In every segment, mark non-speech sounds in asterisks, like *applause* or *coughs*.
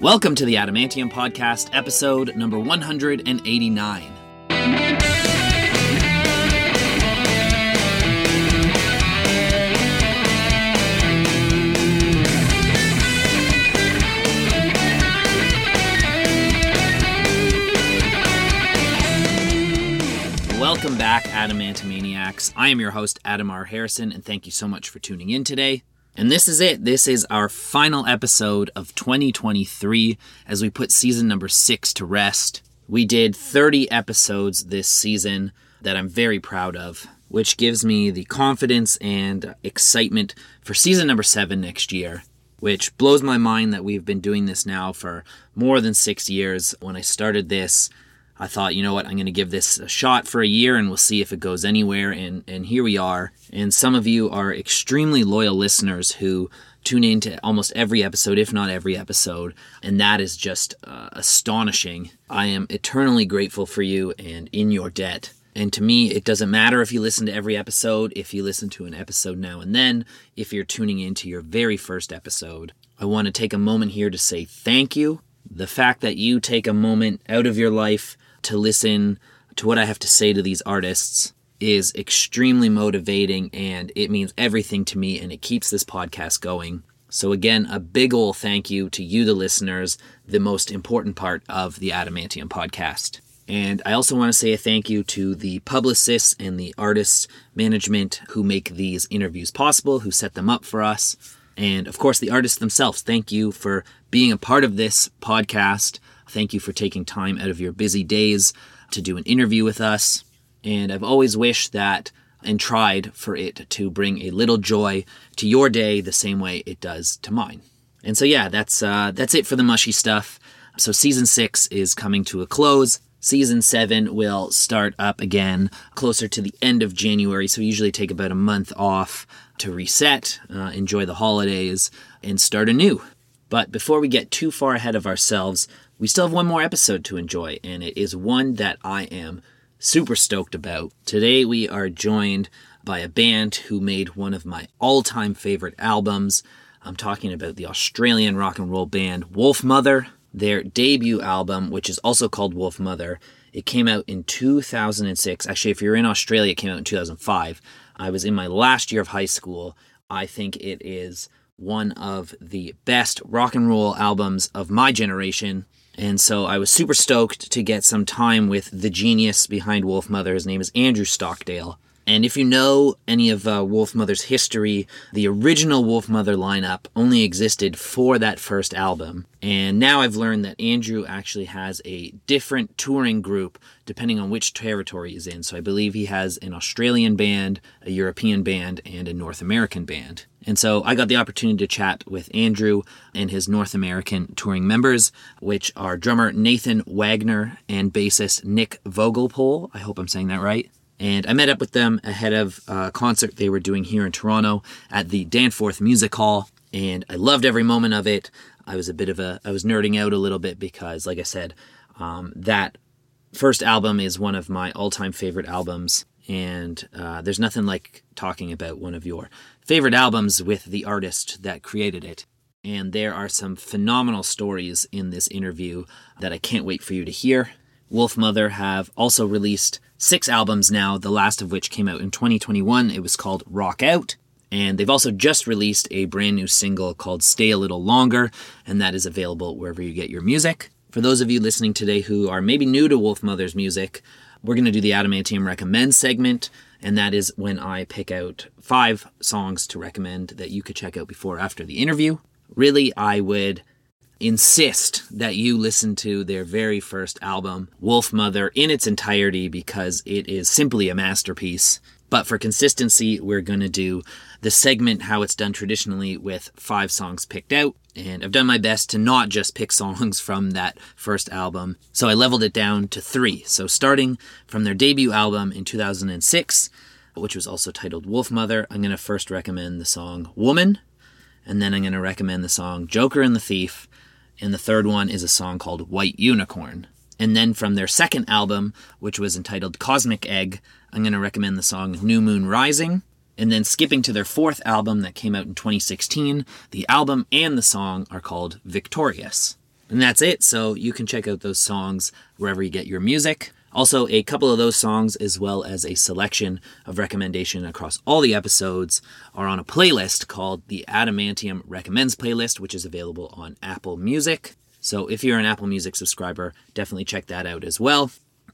Welcome to the Adamantium Podcast, episode number 189. Welcome back, Adamantomaniacs. I am your host, Adam R. Harrison, and thank you so much for tuning in today. And this is it. This is our final episode of 2023 as we put season number six to rest. We did 30 episodes this season that I'm very proud of, which gives me the confidence and excitement for season number seven next year. Which blows my mind that we've been doing this now for more than six years. When I started this, I thought, you know what, I'm going to give this a shot for a year and we'll see if it goes anywhere. And, and here we are. And some of you are extremely loyal listeners who tune in to almost every episode, if not every episode. And that is just uh, astonishing. I am eternally grateful for you and in your debt. And to me, it doesn't matter if you listen to every episode, if you listen to an episode now and then, if you're tuning in to your very first episode. I want to take a moment here to say thank you. The fact that you take a moment out of your life to listen to what I have to say to these artists is extremely motivating and it means everything to me and it keeps this podcast going. So, again, a big ol' thank you to you, the listeners, the most important part of the Adamantium podcast. And I also want to say a thank you to the publicists and the artists management who make these interviews possible, who set them up for us. And of course, the artists themselves. Thank you for being a part of this podcast. Thank you for taking time out of your busy days to do an interview with us. And I've always wished that and tried for it to bring a little joy to your day the same way it does to mine. And so yeah, that's uh, that's it for the mushy stuff. So season six is coming to a close. Season seven will start up again closer to the end of January. So we usually take about a month off to reset, uh, enjoy the holidays, and start anew. But before we get too far ahead of ourselves, we still have one more episode to enjoy, and it is one that I am super stoked about. Today we are joined by a band who made one of my all time favorite albums. I'm talking about the Australian rock and roll band Wolfmother. Their debut album, which is also called Wolfmother, it came out in 2006. Actually, if you're in Australia, it came out in 2005. I was in my last year of high school. I think it is one of the best rock and roll albums of my generation. And so I was super stoked to get some time with the genius behind Wolfmother. His name is Andrew Stockdale. And if you know any of uh, Wolfmother's history, the original Wolfmother lineup only existed for that first album. And now I've learned that Andrew actually has a different touring group depending on which territory he's in. So I believe he has an Australian band, a European band, and a North American band. And so I got the opportunity to chat with Andrew and his North American touring members, which are drummer Nathan Wagner and bassist Nick Vogelpohl. I hope I'm saying that right. And I met up with them ahead of a concert they were doing here in Toronto at the Danforth Music Hall. And I loved every moment of it. I was a bit of a, I was nerding out a little bit because, like I said, um, that first album is one of my all time favorite albums. And uh, there's nothing like talking about one of your favorite albums with the artist that created it. And there are some phenomenal stories in this interview that I can't wait for you to hear. Wolfmother have also released six albums now, the last of which came out in 2021. It was called Rock Out. And they've also just released a brand new single called Stay a Little Longer, and that is available wherever you get your music. For those of you listening today who are maybe new to Wolfmother's music, we're going to do the Adamantium Recommend segment, and that is when I pick out five songs to recommend that you could check out before or after the interview. Really, I would insist that you listen to their very first album, Wolfmother, in its entirety because it is simply a masterpiece. But for consistency, we're going to do the segment how it's done traditionally with five songs picked out. And I've done my best to not just pick *laughs* songs from that first album. So I leveled it down to three. So starting from their debut album in 2006, which was also titled Wolfmother, I'm going to first recommend the song Woman. And then I'm going to recommend the song Joker and the Thief and the third one is a song called White Unicorn. And then from their second album, which was entitled Cosmic Egg, I'm going to recommend the song New Moon Rising. And then skipping to their fourth album that came out in 2016, the album and the song are called Victorious. And that's it. So you can check out those songs wherever you get your music. Also, a couple of those songs, as well as a selection of recommendation across all the episodes, are on a playlist called the Adamantium Recommends playlist, which is available on Apple Music. So if you're an Apple Music subscriber, definitely check that out as well.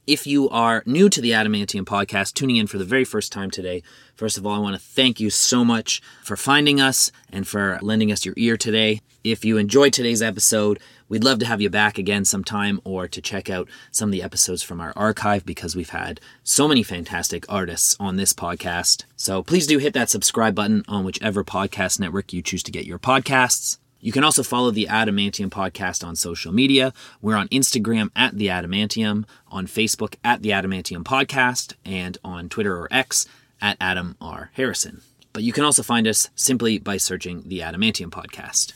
If you are new to the Adamantium podcast, tuning in for the very first time today, first of all, I want to thank you so much for finding us and for lending us your ear today. If you enjoyed today's episode, we'd love to have you back again sometime or to check out some of the episodes from our archive because we've had so many fantastic artists on this podcast. So please do hit that subscribe button on whichever podcast network you choose to get your podcasts. You can also follow the Adamantium podcast on social media. We're on Instagram at the Adamantium, on Facebook at the Adamantium podcast, and on Twitter or X at Adam R. Harrison. But you can also find us simply by searching the Adamantium podcast.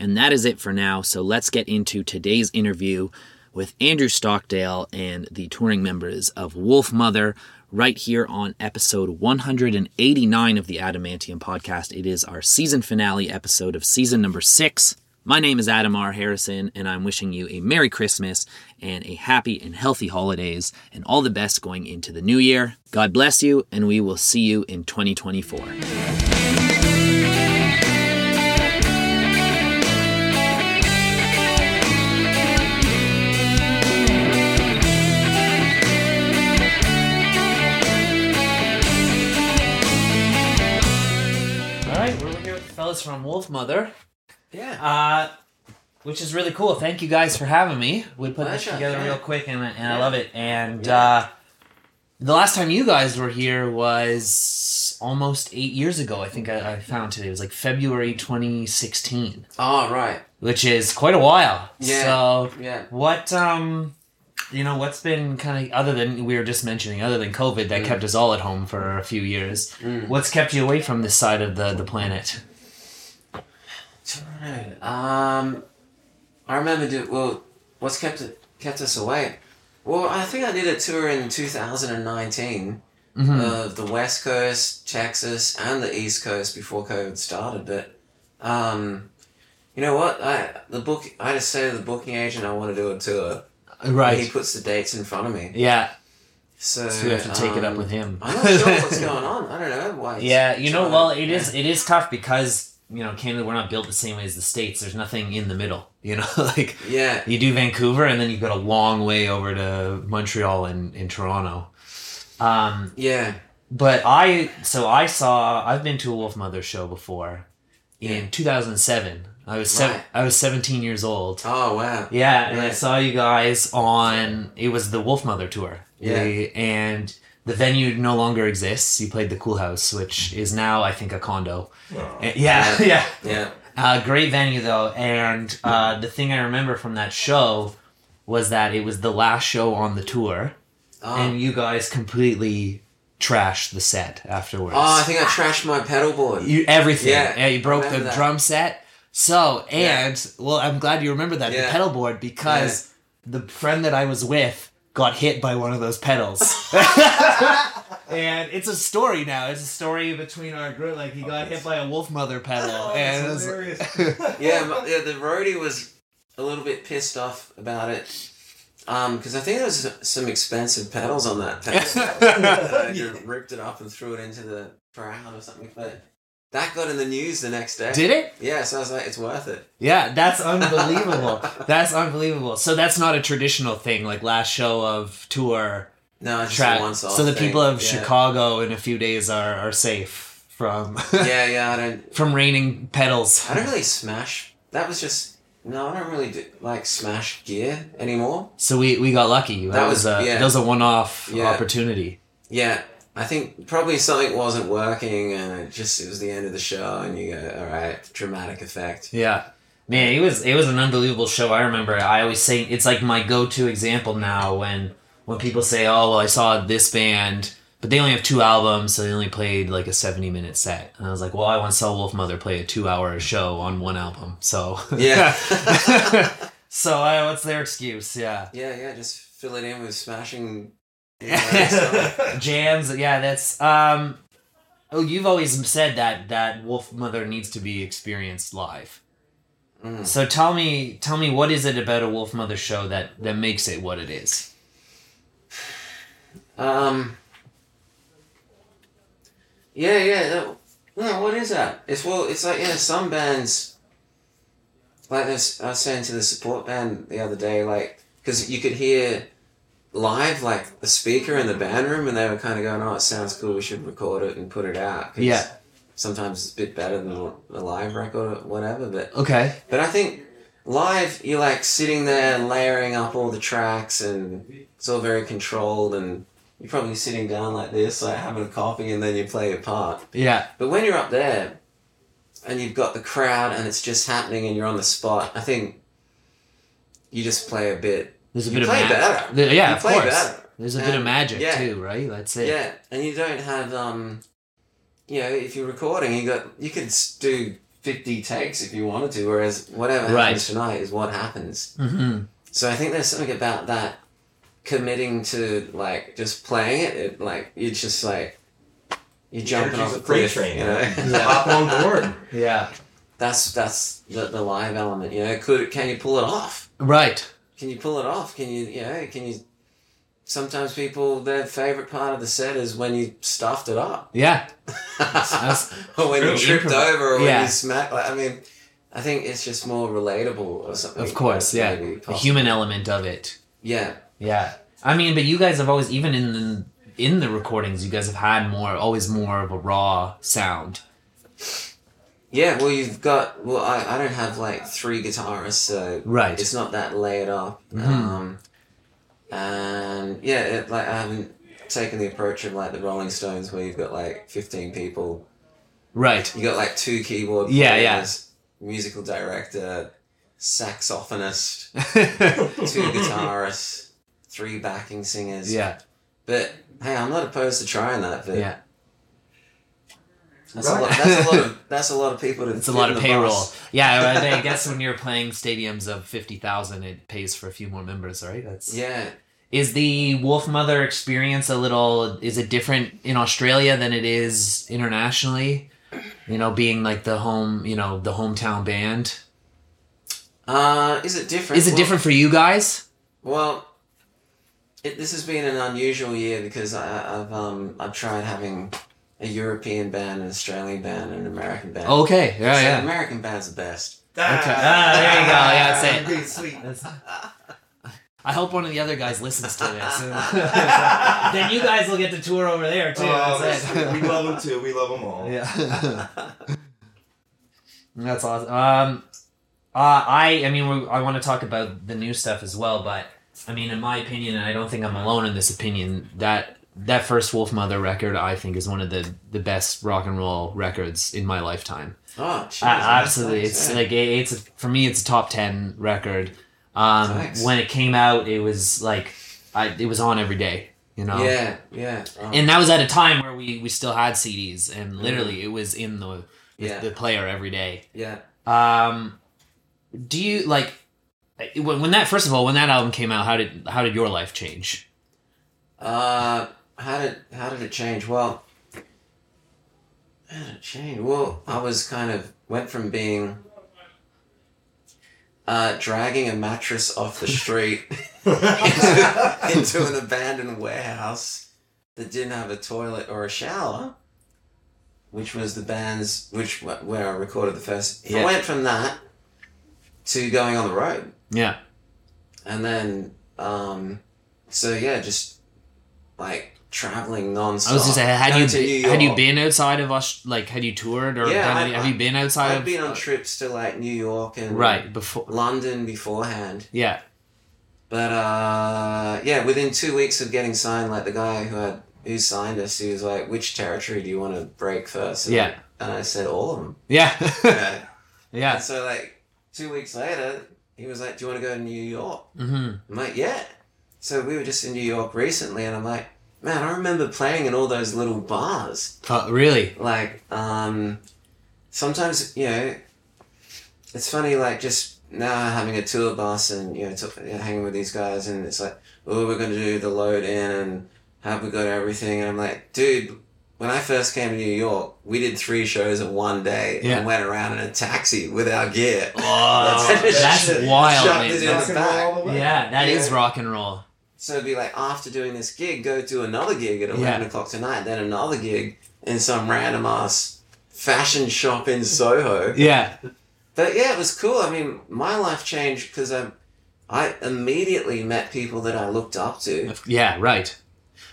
And that is it for now. So let's get into today's interview with Andrew Stockdale and the touring members of Wolfmother right here on episode 189 of the Adamantium podcast. It is our season finale episode of season number six. My name is Adam R. Harrison, and I'm wishing you a Merry Christmas and a happy and healthy holidays and all the best going into the new year. God bless you, and we will see you in 2024. Here with the fellas from Wolfmother. Yeah. Uh, which is really cool. Thank you guys for having me. We put this together yeah. real quick, and, and I love it. And Yeah. uh, the last time you guys were here was almost eight years ago. I think I, I found today. It was like February 2016, oh, right. which is quite a while. Yeah. So, Yeah. what um, you know, what's been kind of other than we were just mentioning, other than COVID that kept us all at home for a few years. Mm. What's kept you away from this side of the the planet? Um, I remember. Do, well, what's kept kept us away? Well, I think I did a tour in 2019 Mhm. of the West Coast, Texas, and the East Coast before COVID started. But, um, you know what? I the book. I just say to the booking agent, I want to do a tour. And he puts the dates in front of me. Yeah. So, So we have to take it up um, with him. I'm not sure what's *laughs* going on. I don't know why. Yeah, you know, well, it is yeah. it is tough because you know Canada we're not built the same way as the states. There's nothing in the middle. *laughs* You know, like Yeah. you do Vancouver and then you've got a long way over to Montreal and in Toronto. Um, Yeah. but I so I saw I've been to a Wolfmother show before in Yeah. 2007. I was seven, Right. I was 17 years old. Oh wow. Yeah, and I saw you guys on it was the Wolfmother tour. Yeah. And the venue no longer exists. You played the Kool Haus, which is now I think a condo. Uh, Yeah, *laughs* yeah. Yeah. Uh, great venue though, and uh, the thing I remember from that show was that it was the last show on the tour, Oh. and you guys completely trashed the set afterwards. Oh, I think I trashed my pedal board. You everything. Yeah, Yeah, you broke the that. drum set. So Yeah. and well, I'm glad you remember that the pedal board because the friend that I was with got hit by one of those pedals. *laughs* and it's a story now. It's a story between our group. Like he got hit by a Wolfmother pedal, and it was- *laughs* yeah, yeah, the roadie was a little bit pissed off about it. Um, because I think there was some expensive pedals on that pedal. *laughs* I just ripped it up and threw it into the crowd or something. But that got in the news the next day. did it? Yeah, so I was like, it's worth it. Yeah, that's *laughs* unbelievable. that's unbelievable. So that's not a traditional thing, like last show of tour. No, just Track. one song. So the people of yeah. Chicago in a few days are, are safe from *laughs* Yeah, yeah, I don't. from raining pedals. I don't really smash. That was just no. I don't really do, like smash gear anymore. So we, we got lucky. That, That was, was- a yeah. that was a one off Yeah. opportunity. Yeah, I think probably something wasn't working, and it just it was the end of the show, and you go, all right, dramatic effect. Yeah. Man, it was it was an unbelievable show. I remember I always say it's like my go to example now when when people say, Oh well I saw this band but they only have two albums, so they only played like a seventy minute set. And I was like, Well I once saw Wolfmother play a two hour show on one album. So Yeah. *laughs* *laughs* So uh, what's their excuse? Yeah. Yeah, yeah, just fill it in with smashing. Stuff. *laughs* Jams, yeah, that's um oh you've always said that that Wolfmother needs to be experienced live. Mm. So tell me, tell me, what is it about a Wolfmother show that that makes it what it is? Um. Yeah, yeah. That, no, what is that? It's well, it's like yeah, some bands. Like this, I was saying to the support band the other day, like because you could hear live like the speaker in the band room, and they were kind of going, "Oh, it sounds cool. We should record it and put it out." 'cause Yeah. Sometimes it's a bit better than a a live record or whatever, but Okay. but I think live, you're like sitting there layering up all the tracks, and it's all very controlled, and you're probably sitting down like this, like having a coffee, and then you play your part. Yeah. But when you're up there, and you've got the crowd, and it's just happening, and you're on the spot, I think you just play a bit. There's a You bit play of ma- better. Yeah, You of play course. better. There's a bit of magic yeah. too, right? That's it. Yeah, and you don't have um, you know, if you're recording, you got you could do fifty takes if you wanted to, whereas whatever Right. happens tonight is what happens. Mm-hmm. So I think there's something about that committing to like just playing it. it like you're just like you're jumping off a a freight cliff. train, you know, man. Hop on board. Yeah. that's that's the, the live element. You know, could can you pull it off? Right. Can you pull it off? Can you you know can you? Sometimes people their favorite part of the set is when you stuffed it up. Yeah. *laughs* or when you True. tripped Improv- over, or when you smacked. Like, I mean, I think it's just more relatable or something. Of course. Yeah. maybe The human element of it. Yeah, Yeah. I mean, but you guys have always, even in the, in the recordings, you guys have had more, always more of a raw sound. Yeah. Well, you've got. Well, I, I don't have like three guitarists, so Right. it's not that layered up. Mhm. Um, and yeah, it, like I haven't taken the approach of like the Rolling Stones, where you've got like fifteen people. Right. You got like two keyboard Yeah, yeah. players, musical director, saxophonist, *laughs* two guitarists, three backing singers. Yeah. But hey, I'm not opposed to trying that. But Yeah. That's, a Right. lot, that's a lot of that's a lot of people to. It's a lot of payroll. bus. Yeah. I I guess when you're playing stadiums of 50,000, it pays for a few more members, right? That's. Yeah, Is the Wolfmother experience a little? Is it different in Australia than it is internationally? You know, being like the home, you know, the hometown band. uh, is it different? Is it Well- different for you guys? Well, it, this has been an unusual year because I, I've um I've tried having a European band, an Australian band, and an American band. Okay. Yeah. So Yeah. American band's the best. Okay. Ah, there you go. Yeah, that's *laughs* it. Being sweet. I hope one of the other guys listens to this. *laughs* then you guys will get to tour over there too. Oh, That's they're it. sweet. we love them too. We love them all. Yeah. *laughs* That's awesome. Um, uh, I, I mean, we, I want to talk about the new stuff as well, but I mean, in my opinion, and I don't think I'm alone in this opinion, that that first Wolfmother record, I think, is one of the the best rock and roll records in my lifetime. Oh, jeez, Uh, absolutely, nice, it's like it- it's a, for me, it's a top ten record. Um, Thanks. when it came out, it was like I, it was on every day, you know. yeah, yeah. Oh, And that was at a time where we, we still had CDs, and literally it was in the the. Yeah. the player every day. yeah. Um, do you like when, when that first of all when that album came out? How did how did your life change? Uh, how did how did it change? Well, how did it change? Well, I was kind of went from being uh, dragging a mattress off the street into, *laughs* *laughs* into an abandoned warehouse that didn't have a toilet or a shower, which was the band's which where I recorded the first. Yeah. I went from that to going on the road Yeah, and then um so yeah just like traveling non-stop I was just saying, had Going you had you been outside of us? Like, had you toured or Yeah, done I- have you been outside I've of been on trips to like New York and right before? London beforehand Yeah, but uh yeah within two weeks of getting signed like the guy who had who signed us he was like which territory do you want to break first and Yeah. I, and I said all of them yeah, *laughs* yeah. yeah. and so like two weeks later he was like do you want to go to New York hmm I'm like, yeah. So we were just in New York recently, and I'm like, man, I remember playing in all those little bars. really? Like, um, sometimes, you know, it's funny, like, just now having a tour bus and, you know, t- hanging with these guys, and it's like, oh, we're going to do the load in, and have we got everything? And I'm like, dude, when I first came to New York, we did three shows in one day Yeah. and went around in a taxi with our gear. Oh, *laughs* That's- that's *laughs* wild, man. it in Rock the and roll back. all the. Yeah, that is rock and roll. So it'd be like after doing this gig, go do another gig at Yeah. eleven o'clock tonight, then another gig in some random ass fashion shop in Soho. Yeah. But yeah, it was cool. I mean, my life changed because I, I immediately met people that I looked up to. Yeah, right.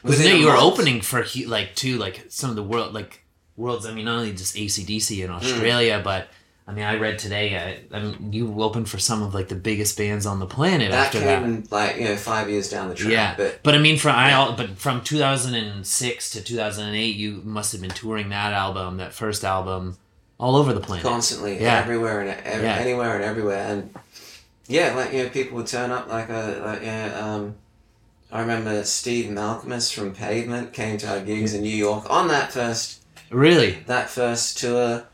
Because Within a you were month. opening for like too like some of the world like worlds. I mean, not only just ACDC in hmm. Australia, but I mean, I read today. I, I mean, you opened for some of like the biggest bands on the planet That after came that. like you know five years down the track. Yeah, but but I mean, from I al- but from 2006 to 2008, you must have been touring that album, that first album, all over the planet. constantly Yeah. everywhere and ev- Yeah. anywhere and everywhere and yeah like you know people would turn up like a like yeah um I remember Steve Malkmus from Pavement came to our gigs in New York on that first Really? that first tour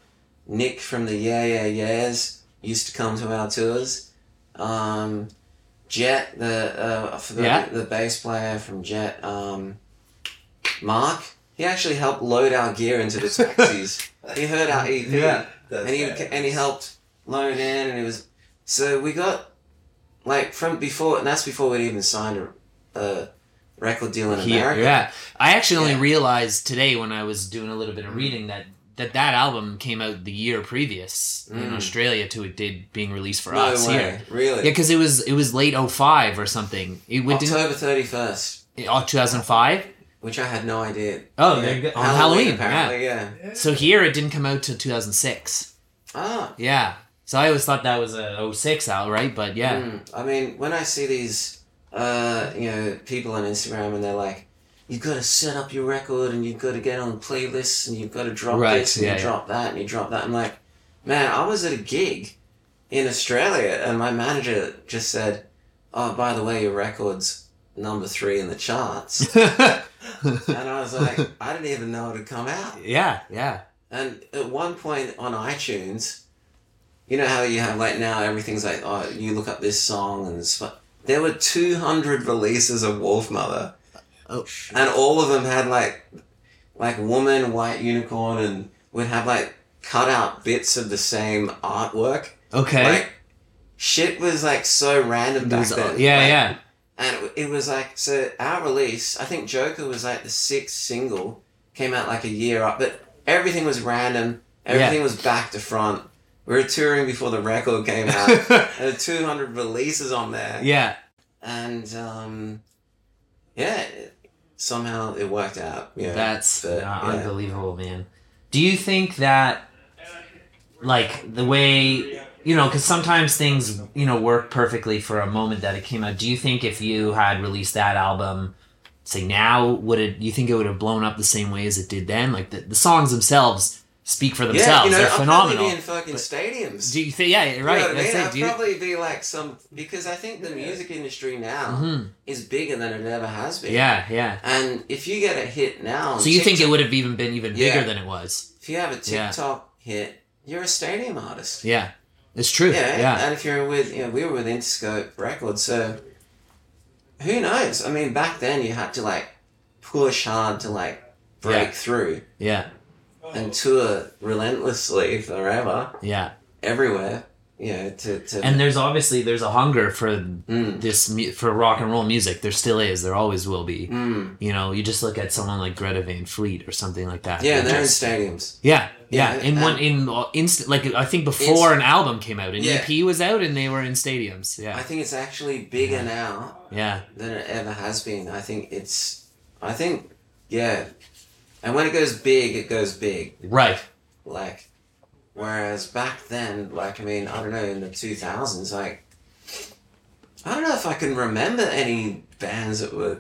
Nick from the Yeah Yeah Yeahs used to come to our tours um Jet the uh I forgot Yeah. the bass player from Jet um Mark he actually helped load our gear into the taxis *laughs* he heard our EP Yeah. And he bad. and he helped load in, and it was so we got like from before, and that's before we'd even signed a, a record deal in Here, America. yeah. I actually only Yeah. realized today when I was doing a little bit of reading that that that album came out the year previous in Mm. Australia to it did being released for No us way, here. really. Yeah, because it was it was late 05 or something. It went to October thirty first, oh, 2005. which I had no idea. Oh, there you go. On Halloween, apparently, yeah. So here it didn't come out till 2006. Ah, Yeah. So I always thought that was a 06 out, right? But yeah. mm. I mean, when I see these, uh, you know, people on Instagram, and they're like. You've got to set up your record, and you've got to get on playlists, and you've got to drop Right, this, and yeah, you yeah. drop that, and you drop that. I'm like, man, I was at a gig in Australia, and my manager just said, "Oh, by the way, your record's number three in the charts," *laughs* and I was like, I didn't even know it had come out. yeah, yeah. And at one point on iTunes, you know how you have like now everything's like, oh, you look up this song and there were 200 releases of Wolfmother, Oh, and all of them had like, like woman, white unicorn, and would have like cut out bits of the same artwork. okay. Like, shit was like so random back was- then. yeah, Like, yeah. and it, it was like so our release i think joker was like the sixth single came out like a year up but everything was random everything was back to front we were touring before the record came out *laughs* there were 200 releases on there yeah. and um yeah somehow it worked out yeah That's but, yeah. unbelievable, man. Do you think that, like, the way, you know, because sometimes things, you know, work perfectly for a moment that it came out. Do you think if you had released that album, say now, would it, you think it would have blown up the same way as it did then? Like, the, the songs themselves speak for yeah, themselves. you know, They're I'd phenomenal. probably be in fucking But- stadiums. Do you think, yeah, right. You know I mean? it. I'd you, probably be like some because I think the music industry now Mhm. is bigger than it ever has been. Yeah, yeah. And if you get a hit now, So you think it would have even been even bigger Yeah. than it was? if you have a Yeah. TikTok hit, you're a stadium artist. Yeah, it's true. Yeah, Yeah, and if you're with, you know, we were with Interscope Records, so who knows? I mean, back then you had to like push hard to like break Yeah. through yeah, and tour relentlessly forever yeah. everywhere. Yeah, to to And there's obviously there's a hunger for Mm. this for rock and roll music. There still is. There always will be. Mm. You know, you just look at someone like Greta Van Fleet or something like that. Yeah, They're they're in stadiums. yeah, yeah. Yeah, In one in uh, instant, like I think before an album came out, an Yeah. EP was out, and they were in stadiums. Yeah, I think it's actually bigger now yeah, than it ever has been. I think it's, I think, yeah. And when it goes big, it goes big. right. Like, whereas back then, like, I mean, I don't know, in the 2000s, like, I don't know if I can remember any bands that were.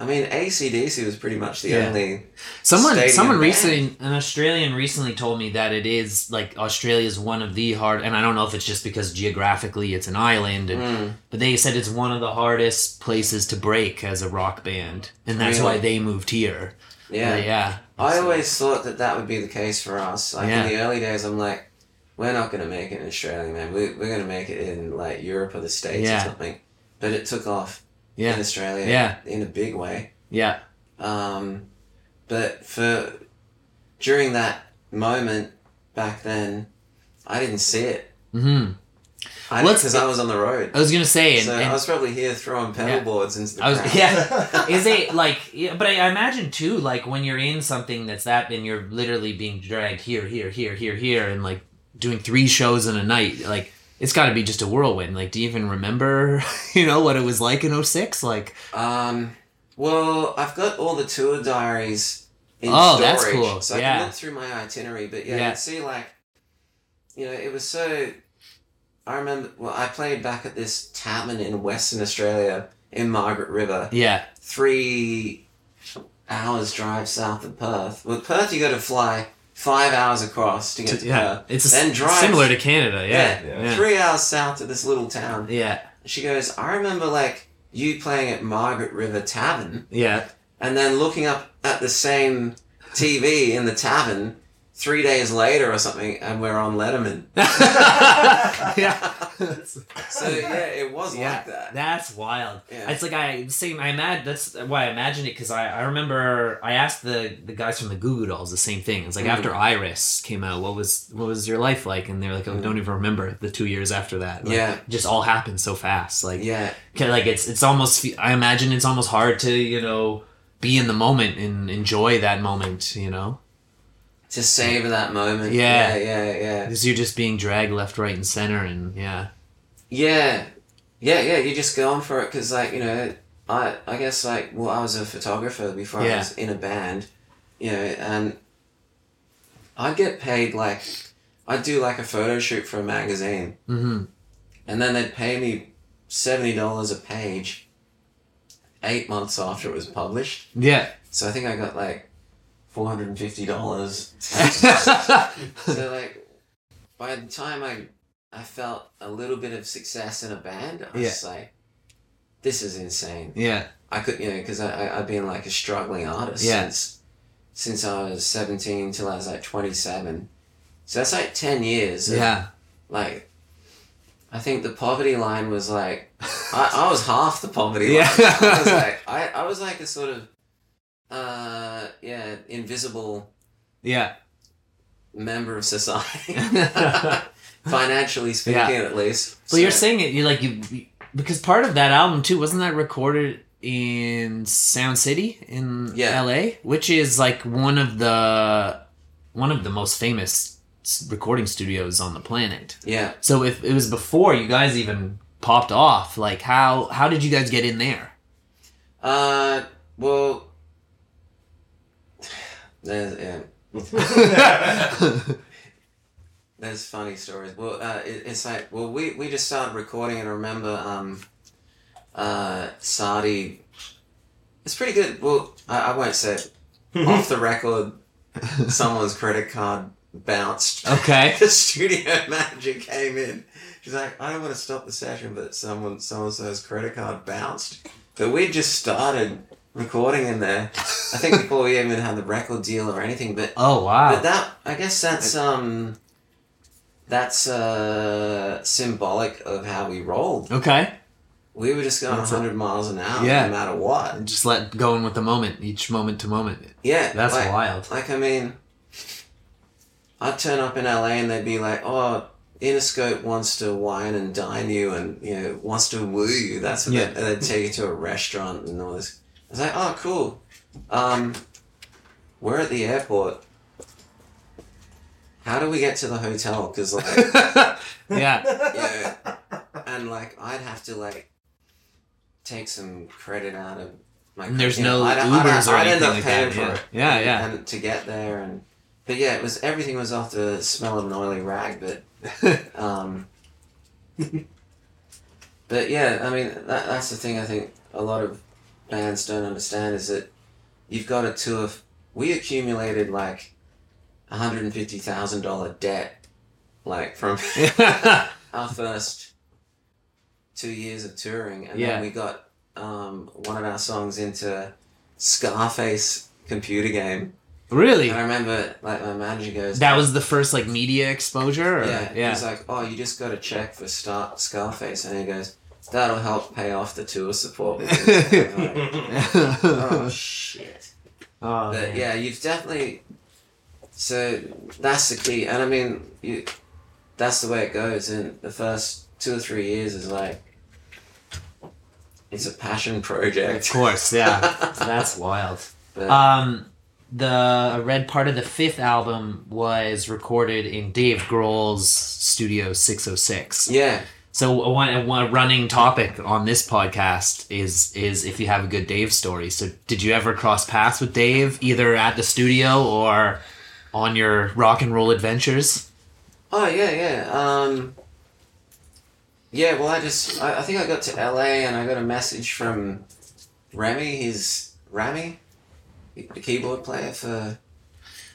I mean, ACDC was pretty much the Yeah. only. Someone, someone band. recently, an Australian recently told me that it is like Australia's one of the hard, and I don't know if it's just because geographically it's an island, and, Mm, but they said it's one of the hardest places to break as a rock band, and that's why they moved here. Yeah. But yeah. I always thought that that would be the case for us. Like Yeah. in the early days, I'm like, we're not going to make it in Australia, man. We, we're going to make it in like Europe or the States Yeah. or something. But it took off in yeah, Australia Yeah. in a big way. yeah, Um, but for during that moment back then, I didn't see it. hmm I Let's- because I was on the road. I was gonna say, and, so and I was probably here throwing pedal Yeah. boards into the I was crowd. *laughs* yeah. Is it like? Yeah, but I, I imagine too, like when you're in something that's that, and you're literally being dragged here, here, here, here, here, and like doing three shows in a night. Like it's got to be just a whirlwind. Like, do you even remember, *laughs* you know, what it was like in 06? Like, Um, well, I've got all the tour diaries in Oh, storage, that's cool. so I Yeah. can look through my itinerary. But yeah, Yeah. you'd see like, you know, it was so. I remember. Well, I played back at this tavern in Western Australia in Margaret River, yeah, three hours drive south of Perth. Well, Perth, you got to fly five hours across to get to, yeah. Perth. It's Then drive- similar to Canada. Yeah, Yeah, yeah, Yeah. three hours south to this little town. yeah, She goes, I remember like you playing at Margaret River Tavern yeah. and then looking up at the same TV in the tavern three days later or something, and we're on Letterman. *laughs* yeah. So yeah, it was yeah, like that. That's wild. Yeah. It's like I same. I imagine that's why I imagine it because I, I remember I asked the the guys from the Goo Goo Dolls the same thing. It's like Mm. after Iris came out, what was what was your life like? And they're like, oh, Mm. don't even remember the two years after that. Like, Yeah. just all happened so fast. Like Yeah, like it's it's almost I imagine it's almost hard to you know be in the moment and enjoy that moment. You know, to savor that moment. Yeah. yeah, yeah, yeah. because you're just being dragged left, right, and center, and yeah, Yeah, yeah, yeah. You're just going for it because, like, you know, I I guess like well, I was a photographer before I was in a band, you know, and I'd get paid like I'd do like a photo shoot for a magazine, mm-hmm. and then they'd pay me seventy dollars a page. Eight months after it was published, yeah. so I think I got like four hundred and fifty dollars. *laughs* so like, by the time I I felt a little bit of success in a band, I was Yeah. like, this is insane. yeah, I could, you know, because I, I, I've been like a struggling artist Yeah. since since I was 17 till I was like 27. So that's like 10 years. of, yeah. Like, I think the poverty line was like, I, I was half the poverty *laughs* Yeah. line. I was like, I, I was like a sort of, uh, yeah, invisible Yeah. member of society. *laughs* *laughs* Financially speaking, Yeah. at least. Well, you're saying it. You like you because part of that album too wasn't that recorded in Sound City in Yeah. L.A., which is like one of the one of the most famous recording studios on the planet. Yeah. So if it was before you guys even popped off, like how how did you guys get in there? Uh, well, there's, yeah. *laughs* *laughs* There's funny stories. Well, uh, it, it's like, well, we, we just started recording and I remember, um, uh, Sadi, it's pretty good. Well, I, I won't say it. *laughs* Off the record, someone's credit card bounced. okay. the studio manager came in. She's like, I don't want to stop the session, but someone so so's credit card bounced. But we just started recording in there. I think *laughs* before we even had the record deal or anything. But Oh wow. but that I guess that's um that's uh symbolic of how we rolled. okay. We were just going That's a- 100 miles an hour Yeah. no matter what. Just let going with the moment, each moment to moment. Yeah, That's like, wild. Like, I mean, I'd turn up in LA and they'd be like, oh, Interscope wants to wine and dine you and, you know, wants to woo you. That's what Yeah. they, and they'd take you to a restaurant and all this. I was like, oh, cool. Um, we're at the airport. How do we get to the hotel? Because, like, *laughs* yeah. yeah, and, like, I'd have to, like, take some credit out of my there's you know, no I'd- I'd- Ubers or I'd end anything up like that, for yeah. it. Yeah, and, yeah. And to get there and but yeah, it was everything was off the smell of an oily rag, but *laughs* um But yeah, I mean that that's the thing I think a lot of bands don't understand is that you've got a tour we accumulated like a hundred and fifty thousand dollar debt like from *laughs* our first two years of touring, and Yeah. then we got um, one of our songs into Scarface computer game. really? And I remember, like, my manager goes, That was the first like media exposure. Or? yeah, yeah. He's like, oh, you just got to check for Star- Scarface, and he goes, that'll help pay off the tour support. *laughs* Oh shit! Oh, But man. yeah, you've definitely so that's the key, and I mean, you, that's the way it goes. In the first two or three years is like, it's a passion project. Of course, yeah. *laughs* That's wild. But- Um, the I read part of the fifth album was recorded in Dave Grohl's Studio 606. yeah, So one, one running topic on this podcast is is if you have a good Dave story. So did you ever cross paths with Dave either at the studio or on your rock and roll adventures? Oh yeah, yeah. Um, yeah. Well, I just I, I think I got to LA and I got a message from Rami. His Rami, the keyboard player for.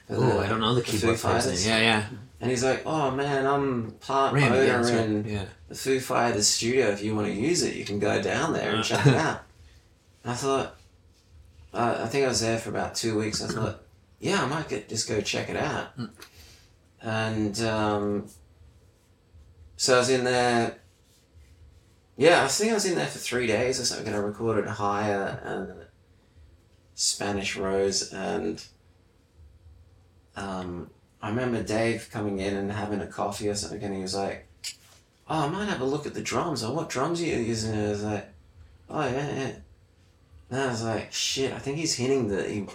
for Oh, I don't know the keyboard player. Yeah, yeah. And he's like, "Oh man, I'm part Randy, owner yeah, right. in yeah. the Foo Fighters studio. If you want to use it, you can go down there and check it *laughs* out." And I thought, uh, I think I was there for about two weeks. I thought, yeah, I might get just go check it out. And um, so I was in there. Yeah, I think I was in there for three days or something. And I recorded a Higher and Spanish Rose and um, I remember Dave coming in and having a coffee or something, and he was like, "Oh, I might have a look at the drums. Or what drums are you using?" And I was like, "Oh yeah, yeah." And I was like, "Shit, I think he's hinting that he."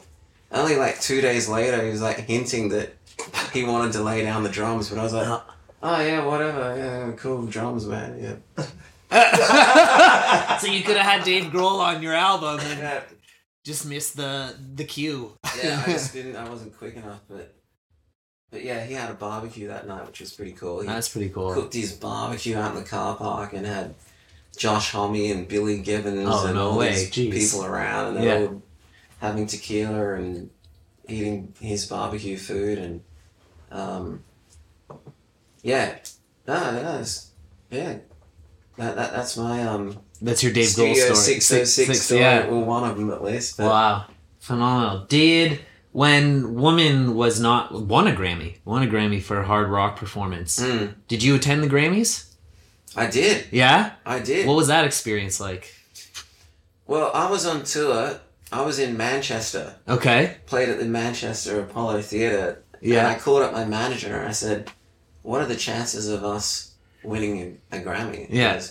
Only like two days later, he was like hinting that *laughs* he wanted to lay down the drums, but I was like, "Oh yeah, whatever. Yeah, cool drums, man. Yeah." *laughs* so you could have had Dave Grohl on your album and Yeah, just missed the the cue. yeah. I just *laughs* didn't. I wasn't quick enough, but. But yeah, he had a barbecue that night, which was pretty cool. He That's pretty cool. cooked his barbecue out in the car park and had Josh Homme and Billy Gibbons Oh, and no all way. these Jeez. people around and they Yeah. were having tequila and eating his barbecue food and um, yeah, no, no, yeah, that, that that's my um That's your Dave Studio story. six oh six story. yeah. Well, one of them at least. But Wow. Phenomenal. Did when Woman was not won a Grammy, won a Grammy for a hard rock performance. Mm, Did you attend the Grammys? I did, Yeah? I did. What was that experience like? well, I was on tour. I was in Manchester. Okay. played at the Manchester Apollo Theatre. Yeah. And I called up my manager and I said, What are the chances of us winning a, Grammy? He Yeah.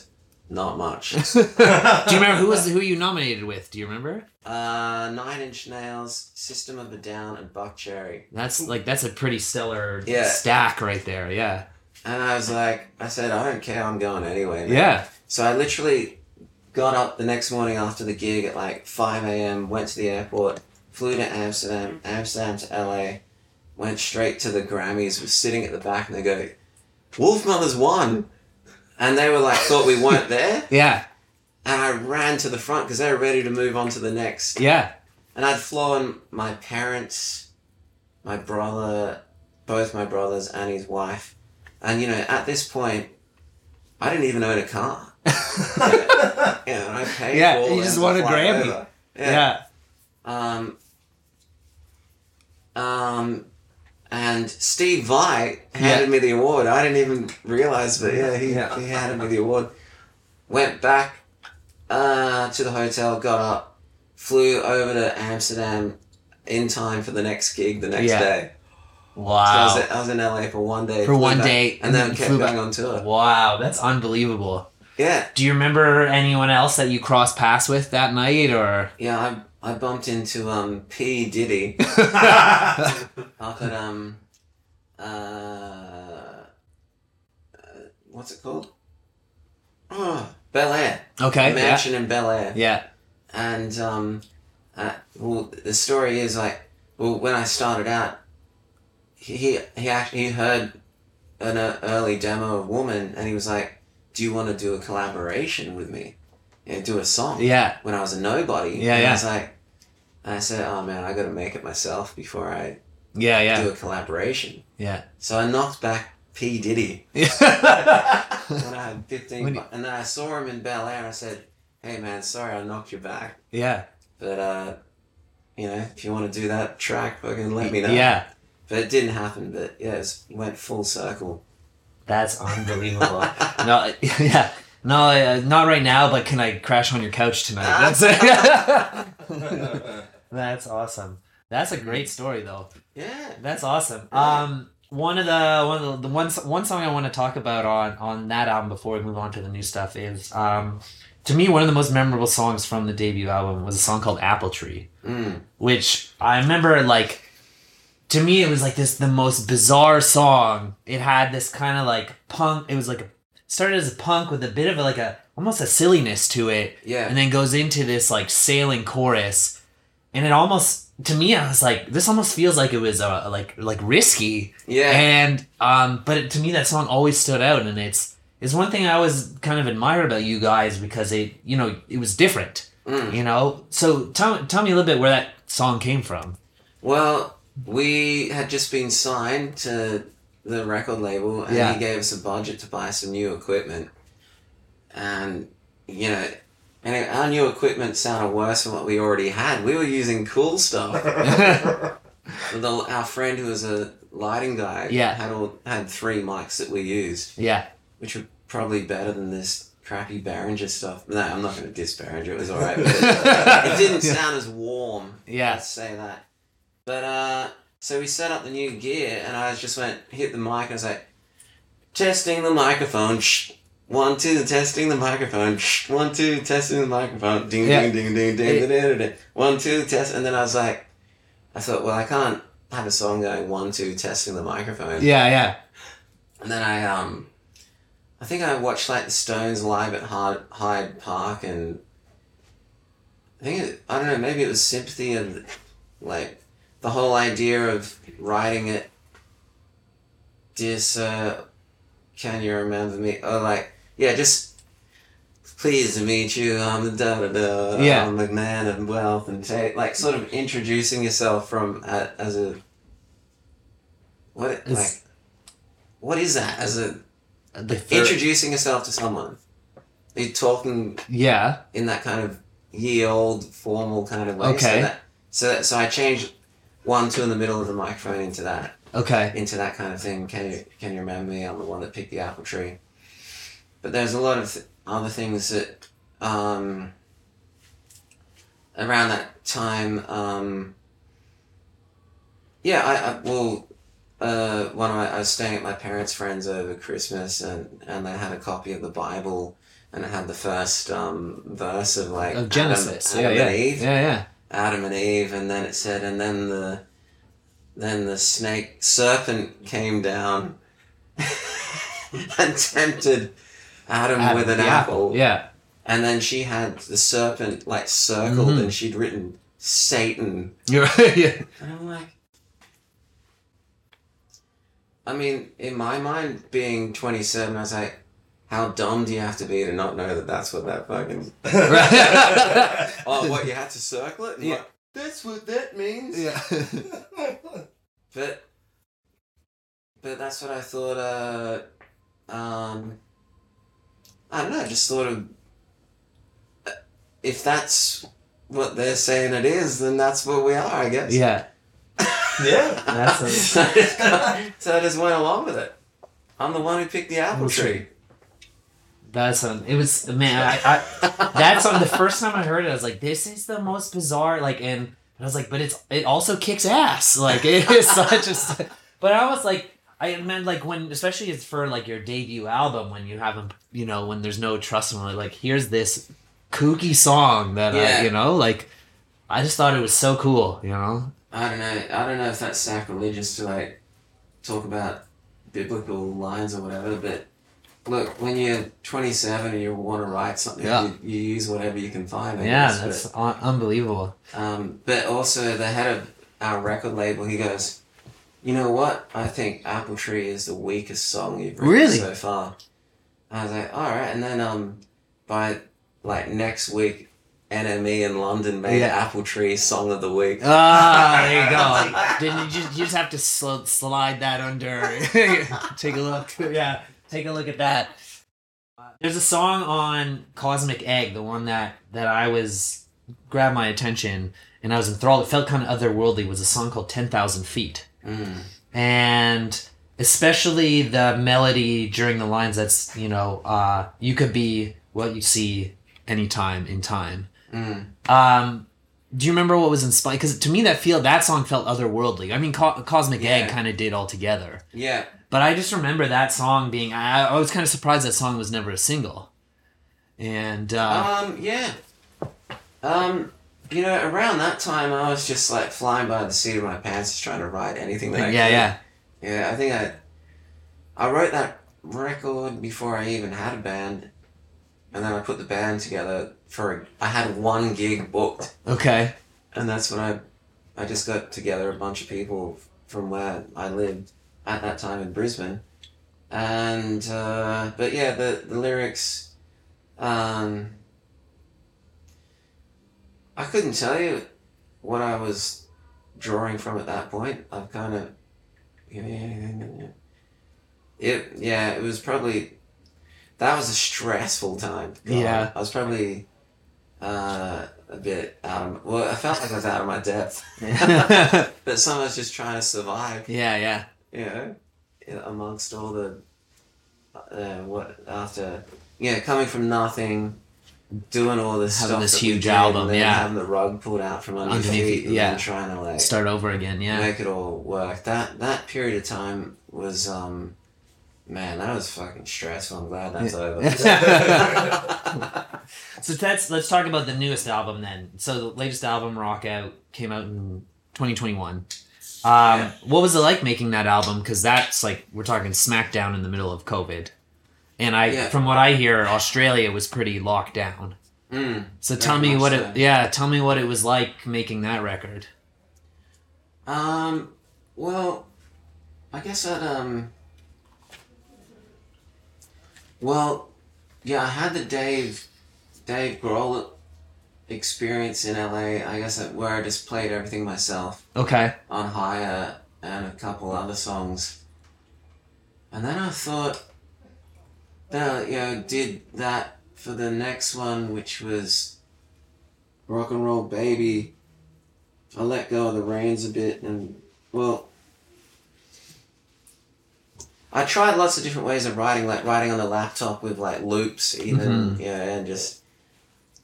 Goes, Not much. *laughs* Do you remember who was who you nominated with? Do you remember? uh, Nine Inch Nails, System of a Down, and Buckcherry. That's like that's a pretty stellar Yeah. stack right there. Yeah. And I was like, I said, I don't care, I'm going anyway. man." Yeah. So I literally got up the next morning after the gig at like 5 a.m., went to the airport, flew to Amsterdam, Amsterdam to LA, went straight to the Grammys, was sitting at the back, and they go, Wolfmother's won! And they were like, thought we weren't *laughs* there. Yeah. And I ran to the front because they were ready to move on to the next. Yeah. And I'd flown my parents, my brother, both my brothers, and his wife. And, you know, at this point, I didn't even own a car. *laughs* yeah, and I paid Yeah, you just to won a Grammy. Yeah. Yeah. Um, um, and Steve Vai handed me the award. I didn't even realize, but yeah, he, Yeah. he handed me the award. Went back uh, to the hotel, got up, flew over to Amsterdam in time for the next gig the next Yeah. day. So I, Wow. was I was in LA for one day. For one back, day, And then and kept flew back. going on tour. Wow, that's unbelievable. Yeah. Do you remember anyone else that you crossed paths with that night or Yeah, I, I bumped into um, P. Diddy *laughs* up at, um, uh, uh, what's it called? Oh, Bel Air. Okay. Mansion in Bel Air. Yeah. And, um, uh, well, the story is like, well, when I started out, he, he, he actually he heard an uh, early demo of Woman and he was like, do you want to do a collaboration with me? Yeah, do a song Yeah. when I was a nobody. Yeah, and yeah. I was like, I said, oh man, I got to make it myself before I Yeah, yeah. do a collaboration. Yeah. So I knocked back P Diddy yeah. *laughs* when I had fifteen, you- and then I saw him in Bel Air. I said, hey man, sorry I knocked you back, yeah. but uh, you know, if you want to do that track, fucking let me know. Yeah. But it didn't happen. But yeah, it went full circle. That's unbelievable. *laughs* no, *laughs* yeah. No, uh, not right now, but can I crash on your couch tonight? That's *laughs* That's awesome. That's a great story though. Yeah. That's awesome. Um, one of the one of the, the one one song I want to talk about on on that album before we move on to the new stuff is um, to me one of the most memorable songs from the debut album was a song called Apple Tree, Mm. which I remember like. To me, it was like this the most bizarre song. It had this kind of like punk. It was like a, started as a punk with a bit of a, like a almost a silliness to it, Yeah. and then goes into this like sailing chorus and it almost to me i was like this almost feels like it was uh, like like risky yeah. and um but it, to me that song always stood out and it's it's one thing i always kind of admire about you guys because it you know it was different Mm. you know so tell, tell me a little bit where that song came from Well, we had just been signed to the record label, and Yeah. he gave us a budget to buy some new equipment. And you know, and our new equipment sounded worse than what we already had. We were using cool stuff. *laughs* the, our friend who was a lighting guy Yeah. had all, had three mics that we used, yeah which were probably better than this crappy Behringer stuff. No, I'm not going to diss Behringer. It was alright. but *laughs* it didn't Yeah. sound as warm. Yeah. Let's say that. But uh, so we set up the new gear, and I just went hit the mic, and I was like, testing the microphone. Shh. One two, testing the microphone. Shh. One two, testing the microphone. Ding Yeah. ding ding ding ding ding ding ding. One two, test, and then I was like, I thought, well, I can't have a song going one two, testing the microphone. yeah yeah And then I um, I think I watched like the Stones live at Hyde, Hyde Park, and I think it, I don't know, maybe it was sympathy and like the whole idea of writing it. Dear sir, can you remember me? Or like, yeah, just pleased to meet you. I'm the da da da. Yeah. I'm the man of wealth and taste. Like, sort of introducing yourself from uh, as a what It's- like what is that as a the third, introducing yourself to someone? Are You're talking yeah in that kind of ye old formal kind of way. Okay. So that, so that, so I changed one two in the middle of the microphone into that okay into that kind of thing. Can you can you remember me? I'm the one that picked the apple tree. But there's a lot of th- other things that um, around that time. Um, yeah, I, I well, uh, one of my I was staying at my parents' friends over Christmas, and and they had a copy of the Bible, and it had the first um, verse of like of genesis Adam, Adam yeah yeah Eve. yeah yeah Adam and Eve, and then it said, and then the then the snake serpent came down *laughs* and tempted Adam, Adam, with an the apple. yeah And then she had the serpent like circled, Mhm. and she'd written Satan. you're right *laughs* yeah And I'm like, I mean, in my mind, being 27, I was like, how dumb do you have to be to not know that that's what that fucking. *laughs* *laughs* Oh, what, you had to circle it? And Yeah. what- That's what that means. yeah *laughs* But but that's what I thought. Uh, um, I don't know. I just thought of uh, if that's what they're saying it is, then that's what we are. I guess. yeah Yeah. That's a- so, I just, so I just went along with it. I'm the one who picked the apple Apple tree. That's on. it was man. I, I that's on the first time I heard it. I was like, this is the most bizarre. Like, and I was like, but it's it also kicks ass. Like, it is *laughs* such a. But I was like, I meant like when, especially it's for like your debut album when you haven't, you know, when there's no trust in like, here's this kooky song that Yeah. I, you know, like, I just thought it was so cool. You know. I don't know. I don't know if that's sacrilegious to like talk about biblical lines or whatever, but look, when you're 27 and you want to write something, Yeah. you, you use whatever you can find. I Yeah, guess, that's un- unbelievable. But, um, but also the head of our record label, he goes, "You know what? I think Apple Tree is the weakest song you've written Really? so far." I was like, "All right," and then um, by like next week. NME in London made Yeah. Apple Tree Song of the Week. Ah, there you go. *laughs* Didn't you just, you just have to sl- slide that under? *laughs* take a look. *laughs* Yeah, take a look at that. Uh, There's a song on Cosmic Egg, the one that that I was grabbed my attention and I was enthralled. It felt kind of otherworldly. Was a song called Ten Thousand Feet, Mm. and especially the melody during the lines. That's you know, uh, you could be what you see anytime in time Mm. um, do you remember what was inspired? Because to me, that feel that song felt otherworldly. I mean, Co- Cosmic Yeah. Egg kind of did altogether, Yeah. But I just remember that song being. I, I was kind of surprised that song was never a single. And uh, Um, yeah. Um, you know, around that time, I was just like flying by the seat of my pants, just trying to write anything that I yeah, yeah, Yeah, I think I, I wrote that record before I even had a band, and then I put the band together for. I had one gig booked, okay, and that's when I, I just got together a bunch of people from where I lived at that time in Brisbane, and uh, but yeah, the the lyrics, um. I couldn't tell you what I was drawing from at that point. I've kind of it yeah, it was probably that was a stressful time. God, Yeah. I was probably uh, a bit of well, I felt like I was out of my depth. yeah, *laughs* but someone's just trying to survive, yeah, know, yeah, amongst all the uh, what after yeah, coming from nothing. Doing all this Having this huge did, album, yeah. having the rug pulled out from under Underneath feet, and yeah. trying to like Start over again. Yeah, make it all work. That that period of time was um man, that was fucking stressful. I'm glad that's over. *laughs* *laughs* so that's let's talk about the newest album then. So the latest album, Rock Out, came out in 2021. Um. What was it like making that album? Because that's like we're talking smackdown in the middle of COVID, and I, Yeah. from what I hear, Australia was pretty locked down. mm. So tell me what so. it, yeah, tell me what it was like making that record. Um well I guess I'd um well yeah, I had the Dave Dave Grohl experience in LA, I guess where I just played everything myself. Okay. on higher and a couple other songs. And then I thought that you know did that for the next one, which was Rock and Roll Baby. I let go of the reins a bit, and well, I tried lots of different ways of writing, like writing on the laptop with like loops, even mm-hmm. yeah, and just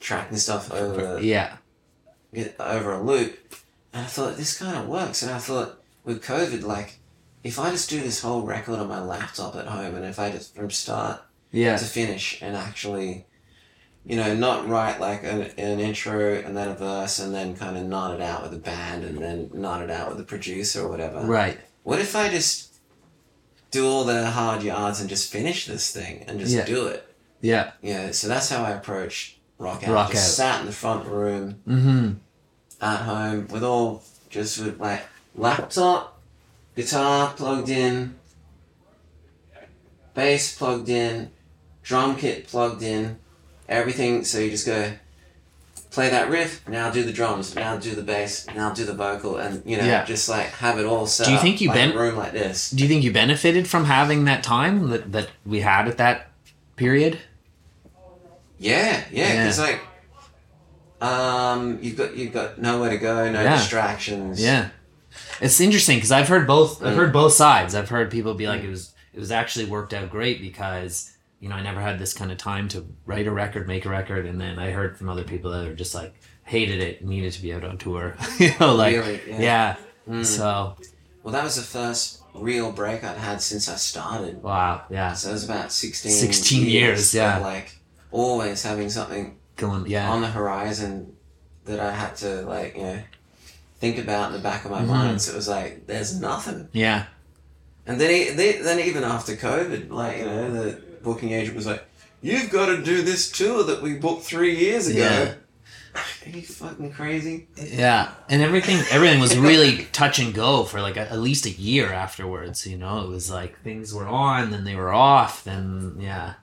tracking stuff over Yeah. get over a loop. And I thought, this kind of works. And I thought, with COVID, like, if I just do this whole record on my laptop at home, and if I just from start Yeah. to finish and actually, you know, not write like an, an intro and then a verse and then kind of nod it out with the band and then nod it out with the producer or whatever. Right. What if I just do all the hard yards and just finish this thing and just Yeah. do it? Yeah. Yeah, so that's how I approached Rock Out. Rock just Out. sat in the front room Mm-hmm. at home with all just with like laptop, guitar plugged in, bass plugged in, drum kit plugged in, everything. So you just go play that riff, now do the drums, now do the bass, now do the vocal, and you know Yeah. just like have it all set. Do you think you like ben- a room like this? Do you think you benefited from having that time that, that we had at that period? Yeah, yeah, Yeah. because like. Um, you've got you've got nowhere to go, no Yeah. distractions. Yeah, it's interesting because I've heard both. I've Mm. heard both sides. I've heard people be like, "It was it was actually worked out great because you know I never had this kind of time to write a record, make a record." And then I heard from other people that are just like hated it, needed to be out on tour. *laughs* you know, like Really? yeah. Yeah. Mm. So Well, that was the first real break I'd had since I started. wow, yeah, So it was about 16, 16 years, of, yeah. like, always having something going yeah, on the horizon that I had to, like, you know, think about in the back of my Mhm. mind. So it was like, there's nothing. yeah, And then, they, then even after COVID, like, you know, the booking agent was like, you've got to do this tour that we booked three years ago. Yeah. *laughs* Are you fucking crazy? yeah, and everything everything was really touch and go for like a, at least a year afterwards. You know, it was like things were on, then they were off, then yeah,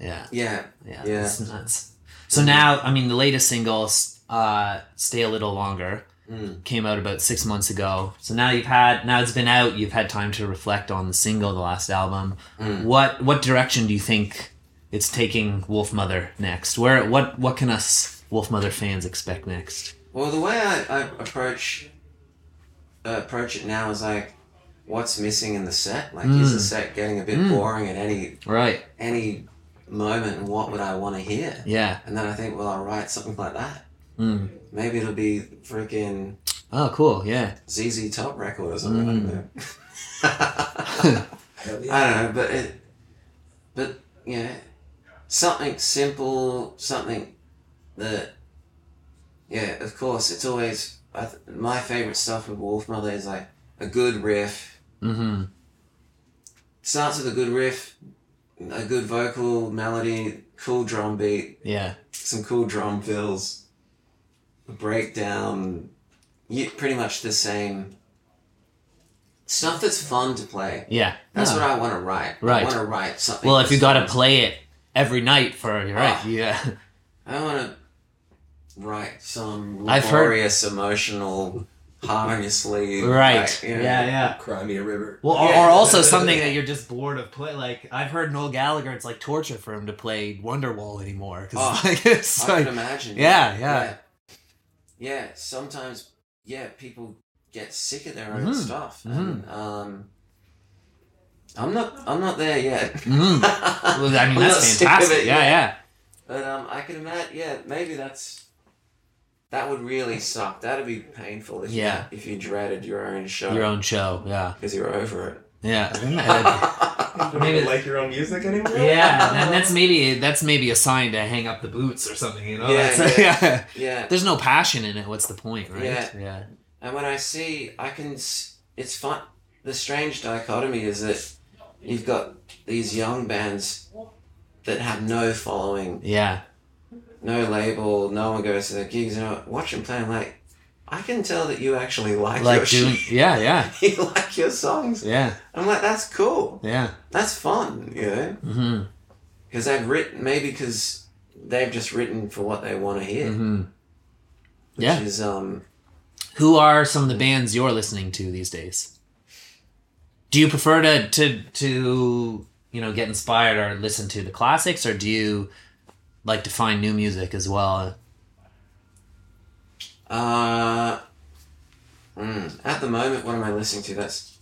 yeah. Yeah. Yeah, Yeah. it's nuts. So now, I mean, the latest single, uh, "Stay a Little Longer," Mm. came out about six months ago. So now you've had, now it's been out. You've had time to reflect on the single, the last album. Mm. What what direction do you think it's taking Wolfmother next? Where what what can us Wolfmother fans expect next? Well, the way I, I approach uh, approach it now is like, what's missing in the set? Like, is the Mm. set getting a bit Mm. boring at any Right. any moment? And what would I want to hear? Yeah. And then I think, well, I'll write something like that. Mm. Maybe it'll be freaking Oh, cool. Yeah. ZZ Top record or something. I Mm. don't know. Yeah. I don't know, but it, but yeah, something simple, something that, yeah, of course, it's always I th- my favorite stuff with Wolfmother is like a good riff. Mm-hmm. Starts with a good riff, a good vocal melody, cool drum beat, Yeah. some cool drum fills, a breakdown, you, pretty much the same stuff that's fun to play. Yeah. That's Yeah. what I want to write. Right. I want to write something. Well, if you got to play it every night for right, Ah. yeah. I want to write some I've heard- emotional, heart on your sleeve. Right. like, you know. Yeah, yeah. Cry me a river. Well, or, Yeah. or also something that you're just bored of play. Like I've heard Noel Gallagher, it's like torture for him to play Wonderwall anymore because Oh, like, *laughs* it's I like can imagine. Yeah, yeah. yeah. Yeah, sometimes, yeah, people get sick of their own Mhm, stuff, mhm. and um, I'm not, I'm not there yet. Mhm. well, I *laughs* mean that's not sick of fantastic. yeah, yet. yeah. But um, I can imagine. Yeah, maybe that's that would really suck. That'd be painful if Yeah. you, if you dreaded your own show Your own show. Yeah, because you're over it. yeah. *laughs* You don't Maybe- like your own music anymore? yeah, and that's maybe that's maybe a sign to hang up the boots or something. You know? Yeah, That's- *laughs* yeah. yeah, There's no passion in it. What's the point, right? Yeah. yeah. and when I see, I can. It's fun. The strange dichotomy is that you've got these young bands that have no following, Yeah. No label, no one goes to their gigs. And watch them play. I'm like, I can tell that you actually like, your doing. shit. Yeah, yeah, *laughs* you like your songs. yeah, I'm like, that's cool. yeah. That's fun, you know, Mm-hmm. because they've written maybe because they've just written for what they want to hear, Mm-hmm. which Yeah. is um. Who are some of the bands you're listening to these days? Do you prefer to to to you know get inspired or listen to the classics, or do you like to find new music as well? Uh, mm, at the moment, what am I listening to? That's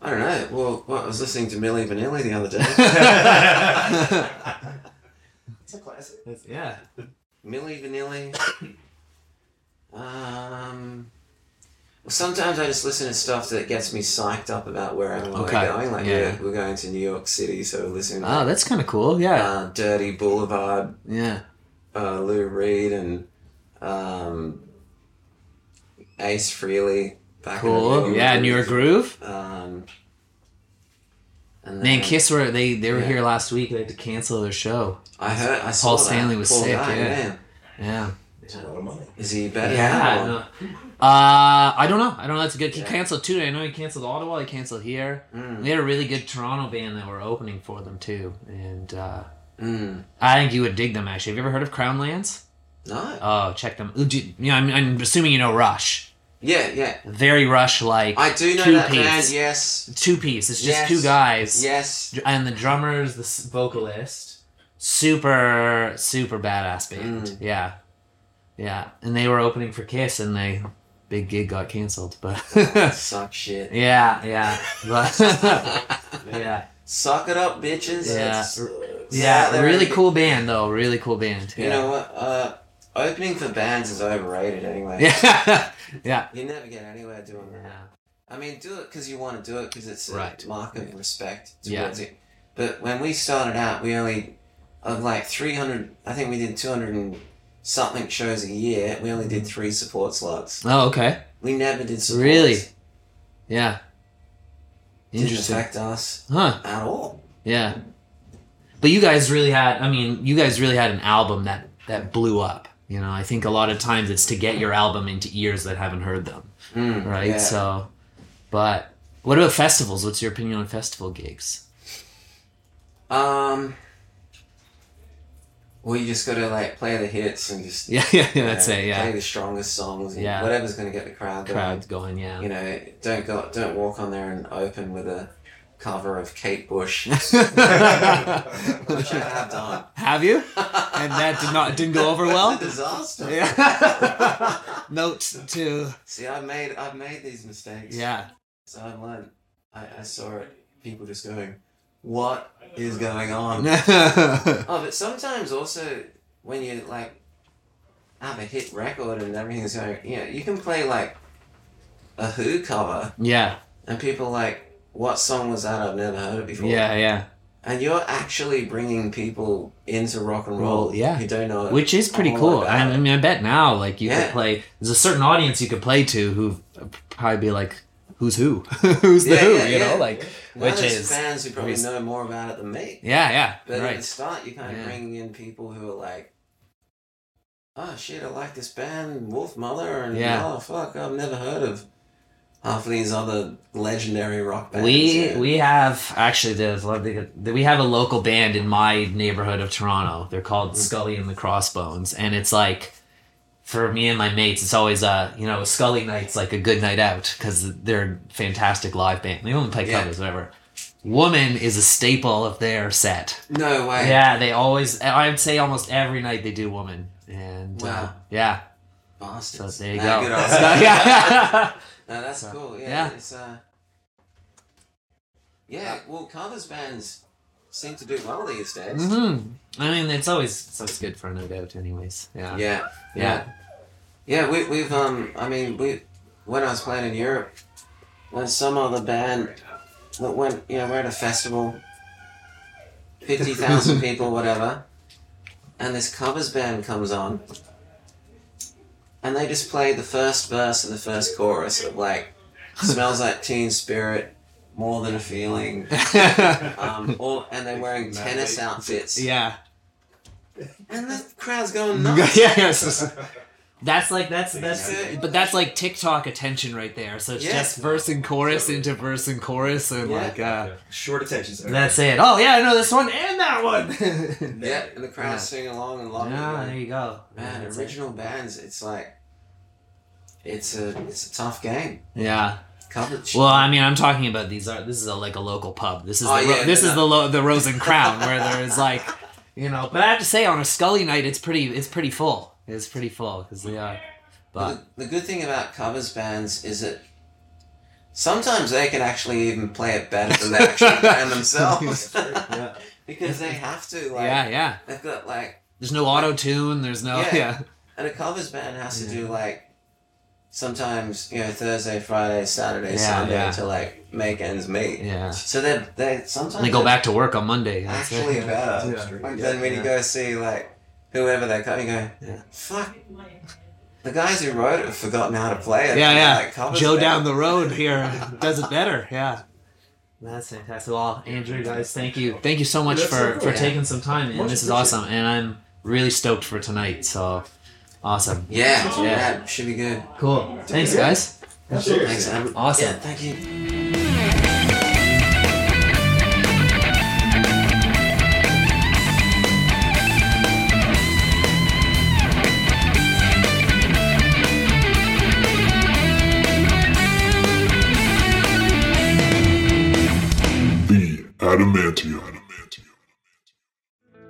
I don't know. Well, well I was listening to Milli Vanilli the other day. *laughs* It's a classic. yeah. Milli Vanilli. *coughs* Um. Well, sometimes I just listen to stuff that gets me psyched up about wherever Okay, we're going. Like yeah. we're, we're going to New York City, so we're listening to Oh, that's kind of cool. Yeah. uh, Dirty Boulevard, Yeah. uh, Lou Reed, and um, Ace Frehley. Back in the Cool. day. Yeah, New York Groove. Um, and Man, then- Kiss were they they were Yeah. here last week. They had to cancel their show. I heard. I saw Paul that. Stanley was Poor sick, guy, yeah. man. Yeah. It's a lot of money. Is he better? Yeah. Now, or- no. Uh, I don't know. I don't know. That's a good. He Yeah. canceled too. I know he canceled Ottawa. He canceled here. Mm, They had a really good Toronto band that were opening for them too, and uh, mm. I think you would dig them. Actually, have you ever heard of Crownlands? No. Oh, check them. You- Yeah, I'm, I'm assuming you know Rush. Yeah, yeah. Very Rush like I do know two that piece. band. Yes. two piece. It's just Yes. two guys. Yes. and the drummer's the vocalist. Super, super badass band. Mm. Yeah, yeah. And they were opening for Kiss, and they big gig got canceled. But *laughs* Suck *laughs* shit. yeah, yeah, but *laughs* yeah, Suck it up, bitches. Yeah. It's- yeah. really cool band though. Really cool band. You Yeah. know what? Uh, opening for bands is overrated anyway. yeah, yeah, You never get anywhere doing that. yeah. I mean, do it because you want to do it because it's a Right. mark of respect Yeah. towards it. But when we started out, we only of like three hundred. I think we did two hundred and something shows a year. We only did three support slots. Oh, okay. We never did support. Really? Yeah. Didn't affect us Huh. at all. Yeah. But you guys really had I mean, you guys really had an album that that blew up. You know, I think a lot of times it's to get your album into ears that haven't heard them, Mm, right? yeah. So but what about festivals? What's your opinion on festival gigs? Um. Well, you just gotta like play the hits and just Yeah, *laughs* yeah, yeah that's uh, it, yeah. play the strongest songs. And Yeah. whatever's gonna get the crowd going. Crowds going, yeah. You know, don't go, don't walk on there and open with a cover of Kate Bush, have *laughs* which I have done. have you? And that did not didn't go over well? *laughs* Disaster. Yeah. Note to See, I've made I've made these mistakes. yeah. So I've learned. I, I saw it. People just going, "What is going on?" *laughs* Oh, but sometimes also when you like, have a hit record and everything's going. You know, you can play like a Who cover, Yeah, and people like, "What song was that? I've never heard it before." yeah, yeah. And you're actually bringing people into rock and roll, Well, yeah. who don't know it. Which is pretty cool. I, about I it. mean, I bet now, like you Yeah. could play. There's a certain audience you could play to who probably be like, "Who's who? *laughs* Who's the Yeah, who?" yeah, you know, yeah. like which is fans who probably know more about it than me. yeah, yeah, But right. at the start, you're kind of bringing in people who are like, "Oh shit, I like this band, Wolfmother," and Yeah. "Oh fuck, I've never heard of half of these other legendary rock bands." We Yeah. we have actually there's we have a local band in my neighborhood of Toronto. They're called mm. Scully and the Crossbones, and it's like for me and my mates, it's always uh you know Scully night's like a good night out because they're a fantastic live band. They only play Yeah. covers, whatever. Woman is a staple of their set. no way. Yeah, they always. I'd say almost every night they do Woman, and uh, Wow. yeah. So there you go. good *laughs* on So, yeah. *laughs* No, that's So, cool. Yeah, yeah. it's uh, yeah. Well, covers bands seem to do well these days. hmm I mean, it's always it's always good for a night out, anyways. Yeah. Yeah, Yeah. yeah. We we've um. I mean, we when I was playing in Europe, when some other band that went, you know, we're at a festival, fifty thousand *laughs* people, whatever, and this covers band comes on, and they just play the first verse and the first chorus of like, *laughs* smells like Teen Spirit, more than a feeling. *laughs* Um, all, and they're wearing tennis outfits, yeah. and the crowd's going *laughs* nuts. yes. That's like that's that's Yeah. but that's like TikTok attention right there. So it's Yeah. just verse and chorus into verse and chorus and Yeah. like uh Short attention span. that's it. Oh yeah, I know this one and that one. *laughs* Yeah, and the crowd Yeah. singing along and loving yeah, it. there you go. Man, That's it. original bands, it's like it's a it's a tough game. Yeah. Well, I mean, I'm talking about these are this is a, like a local pub. This is Oh, the, yeah, this is the lo- the Rose and Crown where there's like, *laughs* you know. But I have to say, on a Scully night, it's pretty it's pretty full. It's pretty full because they are. But the, the good thing about covers bands is that sometimes they can actually even play it better than the actual band *laughs* themselves. yeah. *laughs* because they have to. Like, yeah, yeah. They've got like, There's no auto tune. There's no Yeah. yeah. and a covers band has to Yeah. do like. Sometimes you know Thursday, Friday, Saturday, Yeah, Sunday yeah. to like make ends meet. Yeah. So they they sometimes They go back to work on Monday. That's it. actually Yeah. better. Yeah. Like then when you go see like whoever they come, you go, Yeah. fuck. The guys who wrote it have forgotten how to play it. Yeah, yeah. like, covers Joe it. down the road here does it better. Yeah. That's fantastic. Well, Andrew, guys, thank you. Thank you so much That's for, so cool. for Yeah. taking some time. And this is awesome. And I'm really stoked for tonight. So awesome. Yeah, Yeah. yeah, should be good. Cool. Thanks, Yeah. guys. Absolutely. Thanks, Adam. Awesome. Yeah, thank you. The Adamantium.